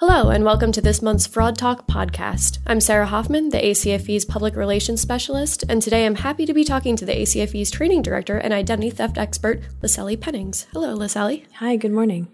Hello, and welcome to this month's Fraud Talk podcast. I'm Sarah Hoffman, the ACFE's public relations specialist, and today I'm happy to be talking to the ACFE's training director and identity theft expert, Liseli Pennings. Hello, Liseli. Hi, good morning.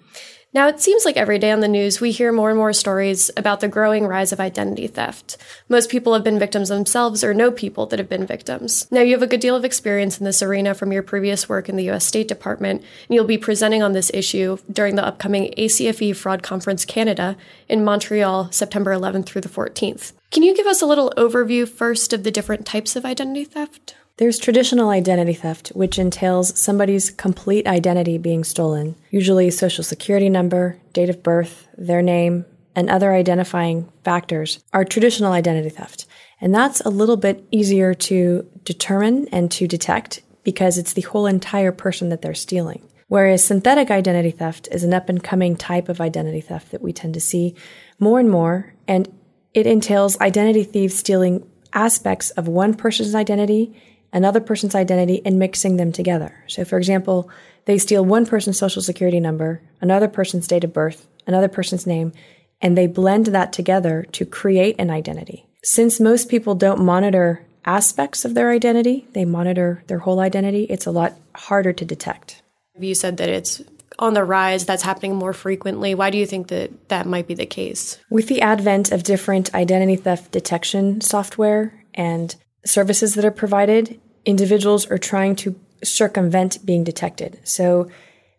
Now, it seems like every day on the news we hear more and more stories about the growing rise of identity theft. Most people have been victims themselves or know people that have been victims. Now, you have a good deal of experience in this arena from your previous work in the U.S. State Department, and you'll be presenting on this issue during the upcoming ACFE Fraud Conference Canada in Montreal, September 11th through the 14th. Can you give us a little overview first of the different types of identity theft? There's traditional identity theft, which entails somebody's complete identity being stolen, usually social security number, date of birth, their name, and other identifying factors are traditional identity theft. And that's a little bit easier to determine and to detect because it's the whole entire person that they're stealing. Whereas synthetic identity theft is an up and coming type of identity theft that we tend to see more and more. And it entails identity thieves stealing aspects of one person's identity another person's identity and mixing them together. So, for example, they steal one person's social security number, another person's date of birth, another person's name, and they blend that together to create an identity. Since most people don't monitor aspects of their identity, they monitor their whole identity, it's a lot harder to detect. You said that it's on the rise, that's happening more frequently. Why do you think that that might be the case? With the advent of different identity theft detection software and services that are provided, individuals are trying to circumvent being detected. So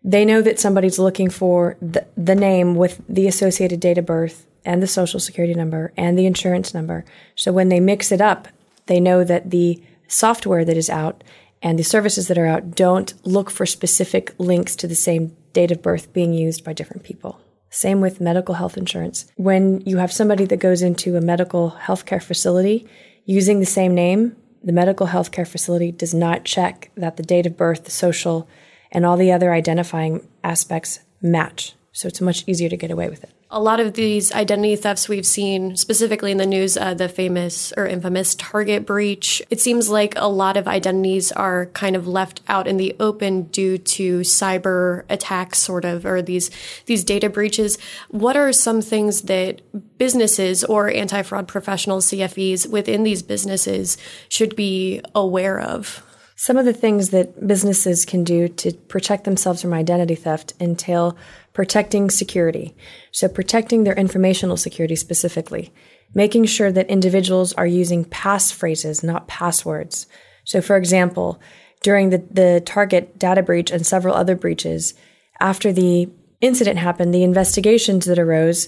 they know that somebody's looking for the, the name with the associated date of birth and the social security number and the insurance number. So when they mix it up, they know that the software that is out and the services that are out don't look for specific links to the same date of birth being used by different people. Same with medical health insurance. When you have somebody that goes into a medical healthcare facility using the same name, the medical healthcare facility does not check that the date of birth, the social, and all the other identifying aspects match. So it's much easier to get away with it a lot of these identity thefts we've seen, specifically in the news, uh, the famous or infamous Target breach, it seems like a lot of identities are kind of left out in the open due to cyber attacks, sort of, or these these data breaches. What are some things that businesses or anti fraud professionals, CFEs within these businesses should be aware of? Some of the things that businesses can do to protect themselves from identity theft entail protecting security. So, protecting their informational security specifically, making sure that individuals are using passphrases, not passwords. So, for example, during the, the Target data breach and several other breaches, after the incident happened, the investigations that arose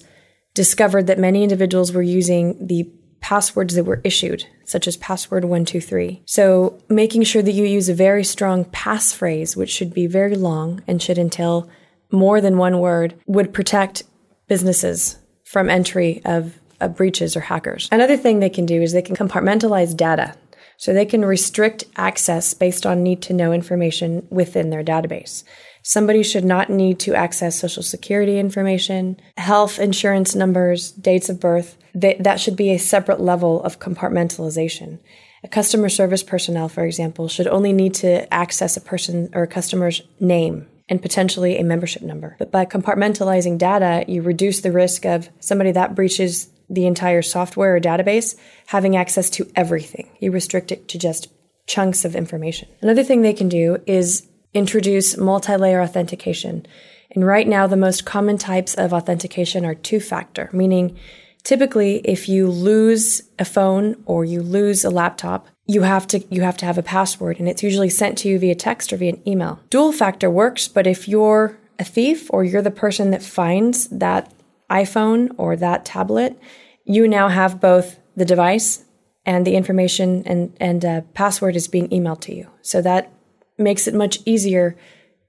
discovered that many individuals were using the passwords that were issued, such as password 123. So, making sure that you use a very strong passphrase, which should be very long and should entail more than one word, would protect businesses from entry of, of breaches or hackers. Another thing they can do is they can compartmentalize data. So they can restrict access based on need to know information within their database. Somebody should not need to access social security information, health insurance numbers, dates of birth. That should be a separate level of compartmentalization. A customer service personnel, for example, should only need to access a person or a customer's name and potentially a membership number. But by compartmentalizing data, you reduce the risk of somebody that breaches the entire software or database having access to everything. You restrict it to just chunks of information. Another thing they can do is introduce multi-layer authentication. And right now, the most common types of authentication are two-factor, meaning typically if you lose a phone or you lose a laptop, you have to you have to have a password and it's usually sent to you via text or via an email. Dual factor works, but if you're a thief or you're the person that finds that iPhone or that tablet, you now have both the device and the information and and uh, password is being emailed to you. So that makes it much easier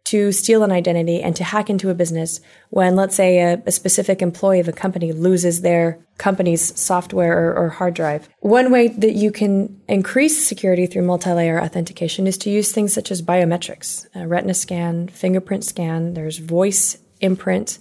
to steal an identity and to hack into a business when, let's say, a, a specific employee of a company loses their company's software or, or, hard drive. One way that you can increase security through multi-layer authentication is to use things such as biometrics, uh, retina scan, fingerprint scan, there's voice imprint,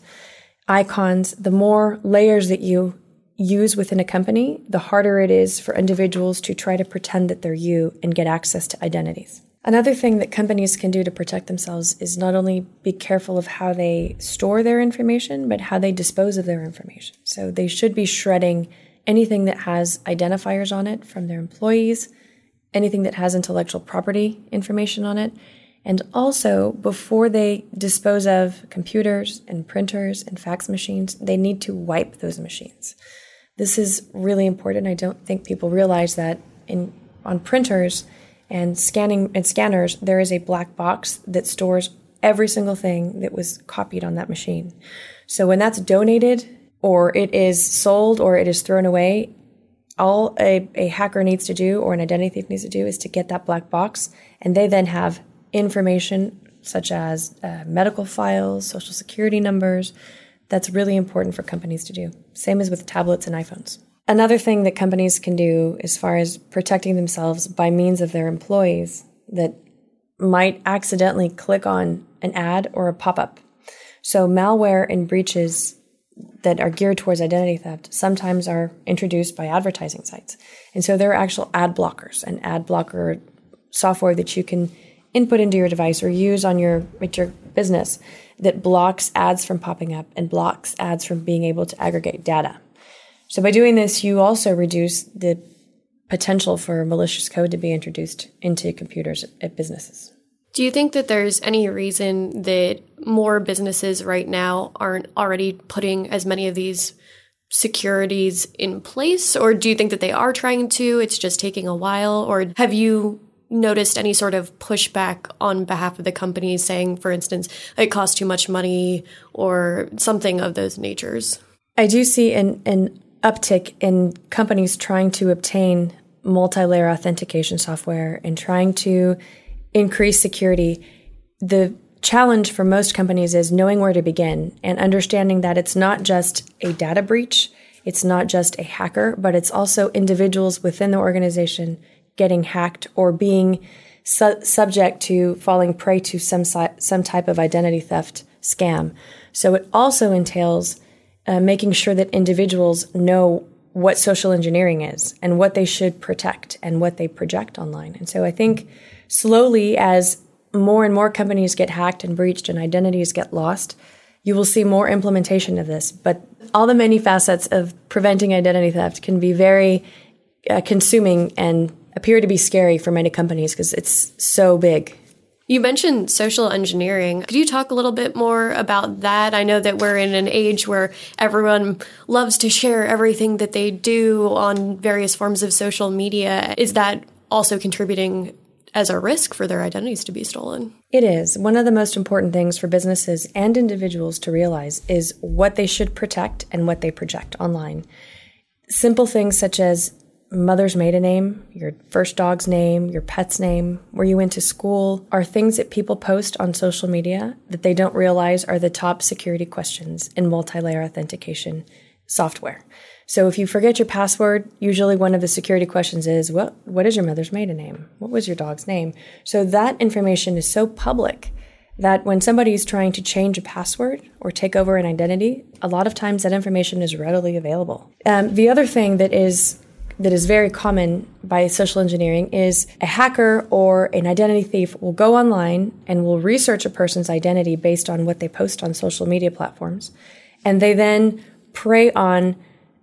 icons. The more layers that you use within a company, the harder it is for individuals to try to pretend that they're you and get access to identities. Another thing that companies can do to protect themselves is not only be careful of how they store their information, but how they dispose of their information. So they should be shredding anything that has identifiers on it from their employees, anything that has intellectual property information on it, and also before they dispose of computers and printers and fax machines, they need to wipe those machines. This is really important. I don't think people realize that in on printers and scanning and scanners, there is a black box that stores every single thing that was copied on that machine. So when that's donated or it is sold or it is thrown away, all a, a hacker needs to do or an identity thief needs to do is to get that black box and they then have information such as uh, medical files, social security numbers. That's really important for companies to do. Same as with tablets and iPhones. Another thing that companies can do as far as protecting themselves by means of their employees that might accidentally click on an ad or a pop up. So, malware and breaches that are geared towards identity theft sometimes are introduced by advertising sites. And so, there are actual ad blockers and ad blocker software that you can input into your device or use on your, your business that blocks ads from popping up and blocks ads from being able to aggregate data. So by doing this, you also reduce the potential for malicious code to be introduced into computers at businesses. Do you think that there's any reason that more businesses right now aren't already putting as many of these securities in place? Or do you think that they are trying to? It's just taking a while? Or have you noticed any sort of pushback on behalf of the companies saying, for instance, it costs too much money or something of those natures? I do see an, an uptick in companies trying to obtain multi-layer authentication software and trying to increase security. The challenge for most companies is knowing where to begin and understanding that it's not just a data breach, it's not just a hacker, but it's also individuals within the organization getting hacked or being su- subject to falling prey to some si- some type of identity theft scam. So it also entails uh, making sure that individuals know what social engineering is and what they should protect and what they project online. And so I think slowly, as more and more companies get hacked and breached and identities get lost, you will see more implementation of this. But all the many facets of preventing identity theft can be very uh, consuming and appear to be scary for many companies because it's so big you mentioned social engineering. Could you talk a little bit more about that? I know that we're in an age where everyone loves to share everything that they do on various forms of social media. Is that also contributing as a risk for their identities to be stolen? It is. One of the most important things for businesses and individuals to realize is what they should protect and what they project online. Simple things such as mother's maiden name, your first dog's name, your pet's name, where you went to school are things that people post on social media that they don't realize are the top security questions in multi layer authentication software. So if you forget your password, usually one of the security questions is, what, what is your mother's maiden name? What was your dog's name? So that information is so public that when somebody is trying to change a password or take over an identity, a lot of times that information is readily available. Um, the other thing that is that is very common by social engineering is a hacker or an identity thief will go online and will research a person's identity based on what they post on social media platforms. And they then prey on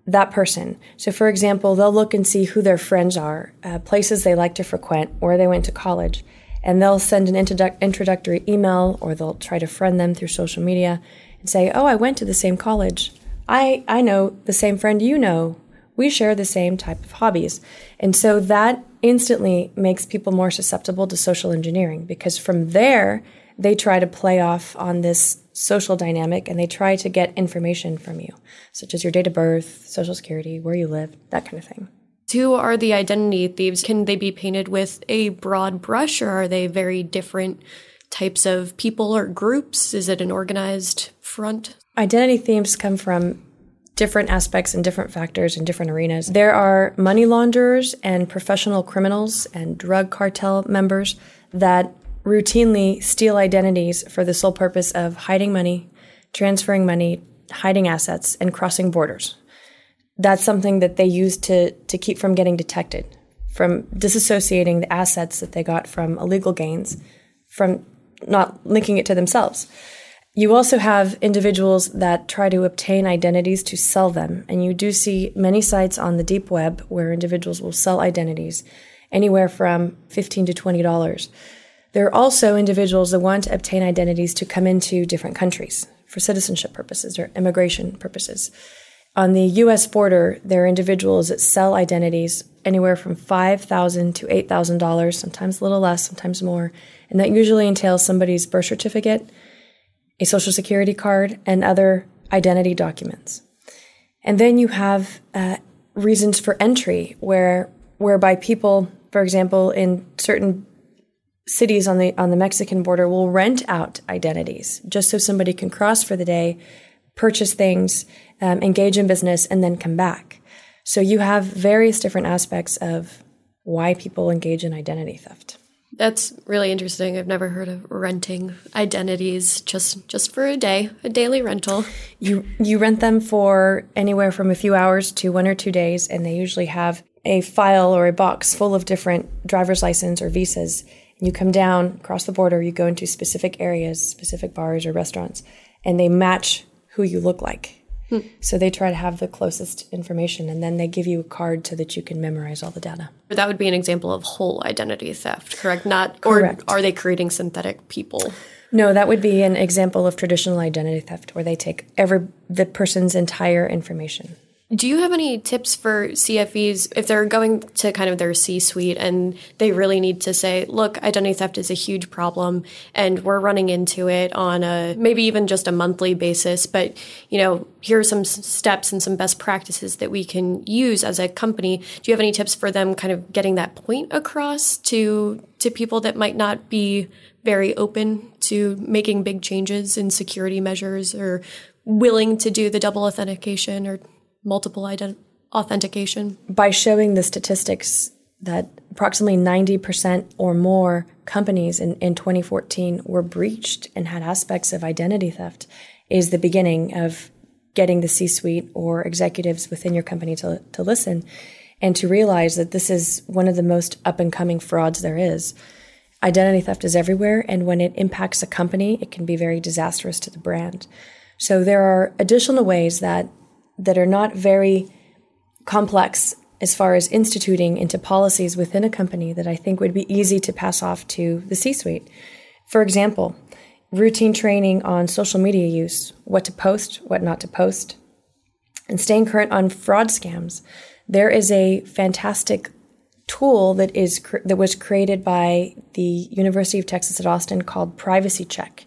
that person. So, for example, they'll look and see who their friends are, uh, places they like to frequent, where they went to college, and they'll send an introdu- introductory email or they'll try to friend them through social media and say, Oh, I went to the same college. I, I know the same friend you know we share the same type of hobbies. And so that instantly makes people more susceptible to social engineering because from there, they try to play off on this social dynamic and they try to get information from you, such as your date of birth, social security, where you live, that kind of thing. Who are the identity thieves? Can they be painted with a broad brush or are they very different types of people or groups? Is it an organized front? Identity thieves come from different aspects and different factors in different arenas. There are money launderers and professional criminals and drug cartel members that routinely steal identities for the sole purpose of hiding money, transferring money, hiding assets, and crossing borders. That's something that they use to, to keep from getting detected. from disassociating the assets that they got from illegal gains from not linking it to themselves. You also have individuals that try to obtain identities to sell them. And you do see many sites on the deep web where individuals will sell identities anywhere from 15 to $20. There are also individuals that want to obtain identities to come into different countries for citizenship purposes or immigration purposes. On the US border, there are individuals that sell identities anywhere from 5,000 to $8,000, sometimes a little less, sometimes more. And that usually entails somebody's birth certificate, a social security card, and other identity documents. And then you have uh, reasons for entry, where whereby people, for example, in certain cities on the on the Mexican border, will rent out identities just so somebody can cross for the day, purchase things, um, engage in business, and then come back. So you have various different aspects of why people engage in identity theft. That's really interesting. I've never heard of renting identities just just for a day, a daily rental. You you rent them for anywhere from a few hours to one or two days and they usually have a file or a box full of different driver's license or visas. And you come down across the border, you go into specific areas, specific bars or restaurants, and they match who you look like. Hmm. So they try to have the closest information and then they give you a card so that you can memorize all the data. But that would be an example of whole identity theft, correct? Not correct. or are they creating synthetic people? No, that would be an example of traditional identity theft where they take every the person's entire information. Do you have any tips for CFEs if they're going to kind of their C suite and they really need to say, look, identity theft is a huge problem and we're running into it on a maybe even just a monthly basis, but you know, here are some steps and some best practices that we can use as a company. Do you have any tips for them kind of getting that point across to to people that might not be very open to making big changes in security measures or willing to do the double authentication or multiple ident- authentication? By showing the statistics that approximately 90% or more companies in, in 2014 were breached and had aspects of identity theft is the beginning of getting the C suite or executives within your company to, to listen and to realize that this is one of the most up and coming frauds there is. Identity theft is everywhere, and when it impacts a company, it can be very disastrous to the brand. So there are additional ways that that are not very complex as far as instituting into policies within a company that I think would be easy to pass off to the C suite. For example, routine training on social media use, what to post, what not to post, and staying current on fraud scams. There is a fantastic tool that is that was created by the University of Texas at Austin called Privacy Check.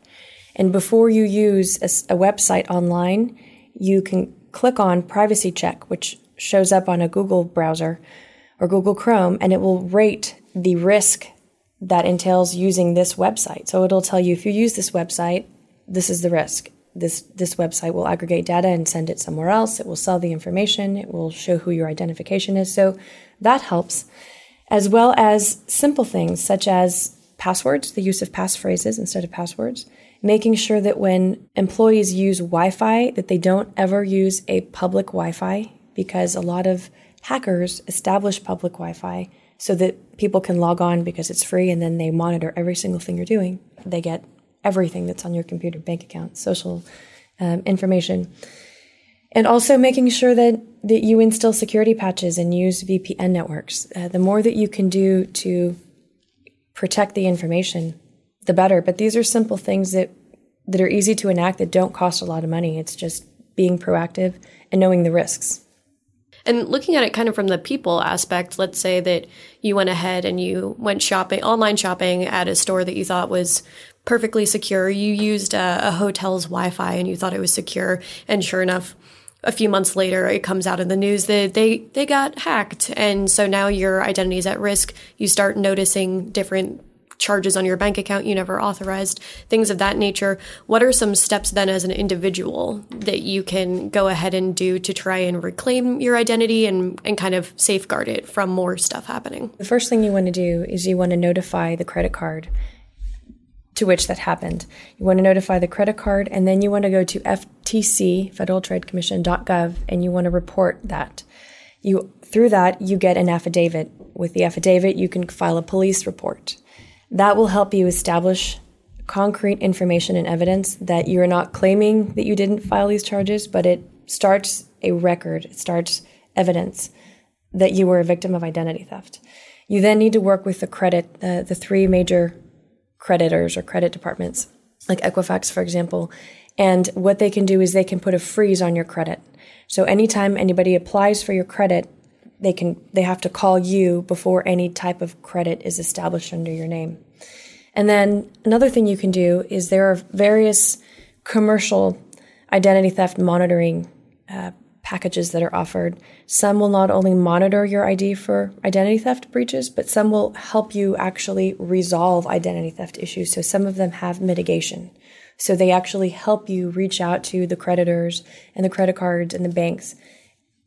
And before you use a, a website online, you can click on Privacy Check, which shows up on a Google browser or Google Chrome, and it will rate the risk that entails using this website. So it'll tell you if you use this website, this is the risk. This this website will aggregate data and send it somewhere else. It will sell the information. It will show who your identification is. So that helps, as well as simple things such as passwords, the use of passphrases instead of passwords, making sure that when employees use Wi-Fi that they don't ever use a public Wi-Fi because a lot of hackers establish public Wi-Fi so that people can log on because it's free and then they monitor every single thing you're doing. They get everything that's on your computer, bank account, social um, information. And also making sure that, that you instill security patches and use VPN networks. Uh, the more that you can do to protect the information, the better. But these are simple things that that are easy to enact that don't cost a lot of money. It's just being proactive and knowing the risks. And looking at it kind of from the people aspect, let's say that you went ahead and you went shopping, online shopping at a store that you thought was perfectly secure. You used a, a hotel's Wi Fi and you thought it was secure. And sure enough, a few months later, it comes out in the news that they, they got hacked. And so now your identity is at risk. You start noticing different charges on your bank account you never authorized, things of that nature. What are some steps then as an individual that you can go ahead and do to try and reclaim your identity and, and kind of safeguard it from more stuff happening? The first thing you want to do is you want to notify the credit card to which that happened. You want to notify the credit card and then you want to go to FTC, Federal Trade Commission.gov, and you want to report that You through that you get an affidavit. With the affidavit, you can file a police report. That will help you establish concrete information and evidence that you're not claiming that you didn't file these charges, but it starts a record, it starts evidence that you were a victim of identity theft. You then need to work with the credit, uh, the three major creditors or credit departments, like Equifax, for example. And what they can do is they can put a freeze on your credit. So anytime anybody applies for your credit, they can they have to call you before any type of credit is established under your name. And then another thing you can do is there are various commercial identity theft monitoring uh, packages that are offered. Some will not only monitor your ID for identity theft breaches, but some will help you actually resolve identity theft issues. So some of them have mitigation. So they actually help you reach out to the creditors and the credit cards and the banks.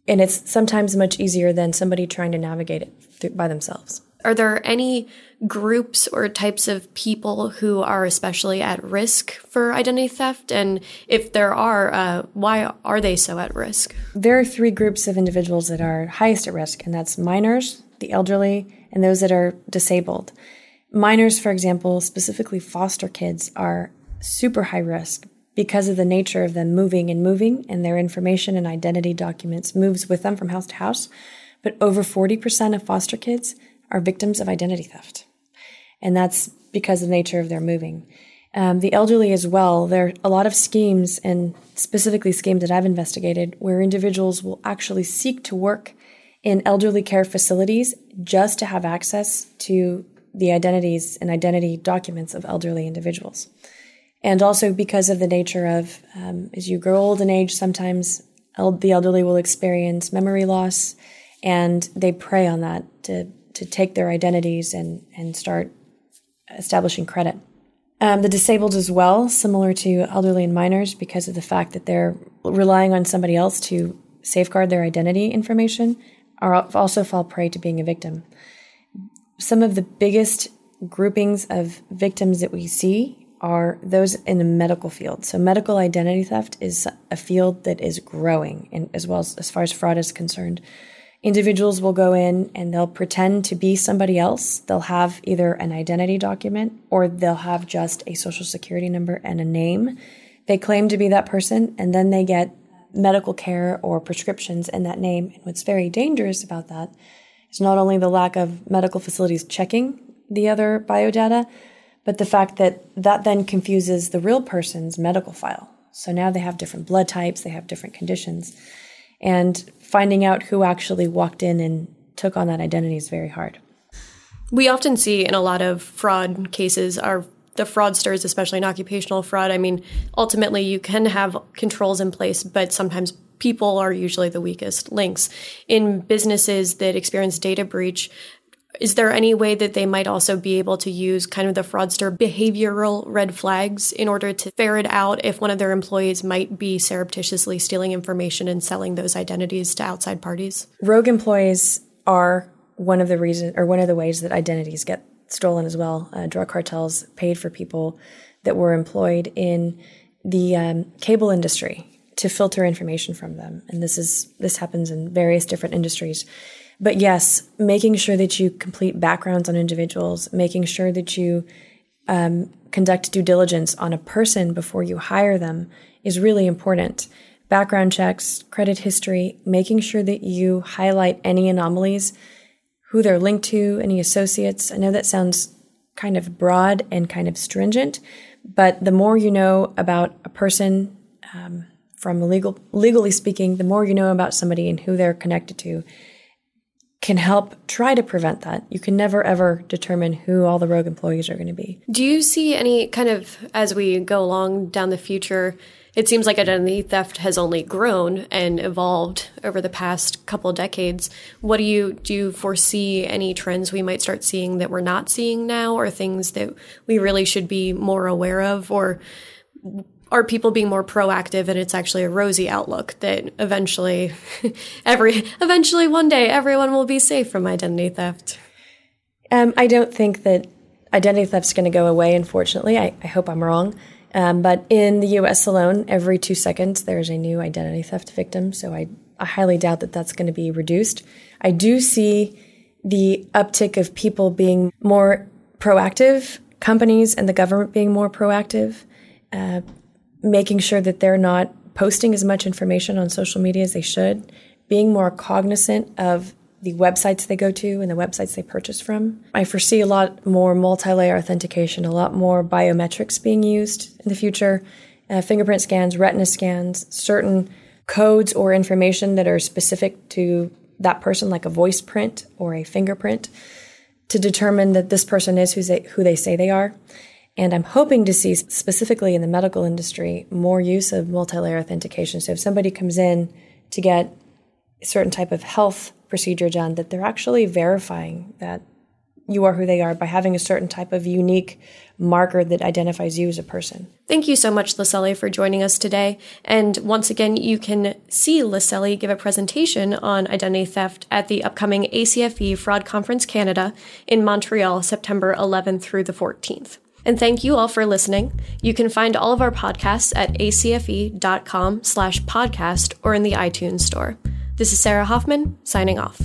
And it's sometimes much easier than somebody trying to navigate it by themselves. Are there any groups or types of people who are especially at risk for identity theft? And if there are, uh, why are they so at risk? There are three groups of individuals that are highest at risk, and that's minors, the elderly, and those that are disabled. Minors, for example, specifically foster kids, are super high risk because of the nature of them moving and moving, and their information and identity documents moves with them from house to house. But over 40% of foster kids are victims of identity theft. And that's because of the nature of their moving. Um, the elderly as well, there are a lot of schemes, and specifically schemes that I've investigated, where individuals will actually seek to work in elderly care facilities just to have access to the identities and identity documents of elderly individuals. And also because of the nature of, um, as you grow old in age, sometimes el- the elderly will experience memory loss, and they prey on that to to take their identities and, and start establishing credit. Um, the disabled as well, similar to elderly and minors, because of the fact that they're relying on somebody else to safeguard their identity information, are also fall prey to being a victim. Some of the biggest groupings of victims that we see are those in the medical field. So medical identity theft is a field that is growing, as well as, as far as fraud is concerned individuals will go in and they'll pretend to be somebody else. They'll have either an identity document or they'll have just a social security number and a name. They claim to be that person and then they get medical care or prescriptions in that name. And what's very dangerous about that is not only the lack of medical facilities checking the other biodata, but the fact that that then confuses the real person's medical file. So now they have different blood types, they have different conditions. And finding out who actually walked in and took on that identity is very hard. We often see in a lot of fraud cases are the fraudsters, especially in occupational fraud. I mean, ultimately, you can have controls in place, but sometimes people are usually the weakest links. In businesses that experience data breach, is there any way that they might also be able to use kind of the fraudster behavioral red flags in order to ferret out if one of their employees might be surreptitiously stealing information and selling those identities to outside parties? Rogue employees are one of the reasons or one of the ways that identities get stolen as well. Uh, drug cartels paid for people that were employed in the um, cable industry to filter information from them, and this is this happens in various different industries. But yes, making sure that you complete backgrounds on individuals, making sure that you um, conduct due diligence on a person before you hire them is really important. Background checks, credit history, making sure that you highlight any anomalies, who they're linked to, any associates. I know that sounds kind of broad and kind of stringent, but the more you know about a person, um, from legal, legally speaking, the more you know about somebody and who they're connected to, can help try to prevent that. You can never ever determine who all the rogue employees are going to be. Do you see any kind of, as we go along down the future, it seems like identity theft has only grown and evolved over the past couple decades. What do you do you foresee any trends we might start seeing that we're not seeing now or things that we really should be more aware of or are people being more proactive and it's actually a rosy outlook that eventually every eventually one day everyone will be safe from identity theft? Um, i don't think that identity theft is going to go away unfortunately. I, I hope i'm wrong. Um, but in the us alone every two seconds there's a new identity theft victim. So i I highly doubt that that's going to be reduced. I do see the uptick of people being more proactive, companies and the government being more proactive, uh, making sure that they're not posting as much information on social media as they should, being more cognizant of the websites they go to and the websites they purchase from. I foresee a lot more multi layer authentication, a lot more biometrics being used in the future, uh, fingerprint scans, retina scans, certain codes or information that are specific to that person, like a voice print or a fingerprint, to determine that this person is who they, who they say they are. And I'm hoping to see specifically in the medical industry more use of multi layer authentication. So if somebody comes in to get a certain type of health procedure done, that they're actually verifying that you are who they are by having a certain type of unique marker that identifies you as a person. Thank you so much, Liseli, for joining us today. And once again, you can see Liseli give a presentation on identity theft at the upcoming ACFE Fraud Conference Canada in Montreal, September 11th through the 14th. And thank you all for listening. You can find all of our podcasts at acfe.com slash podcast or in the iTunes store. This is Sarah Hoffman, signing off.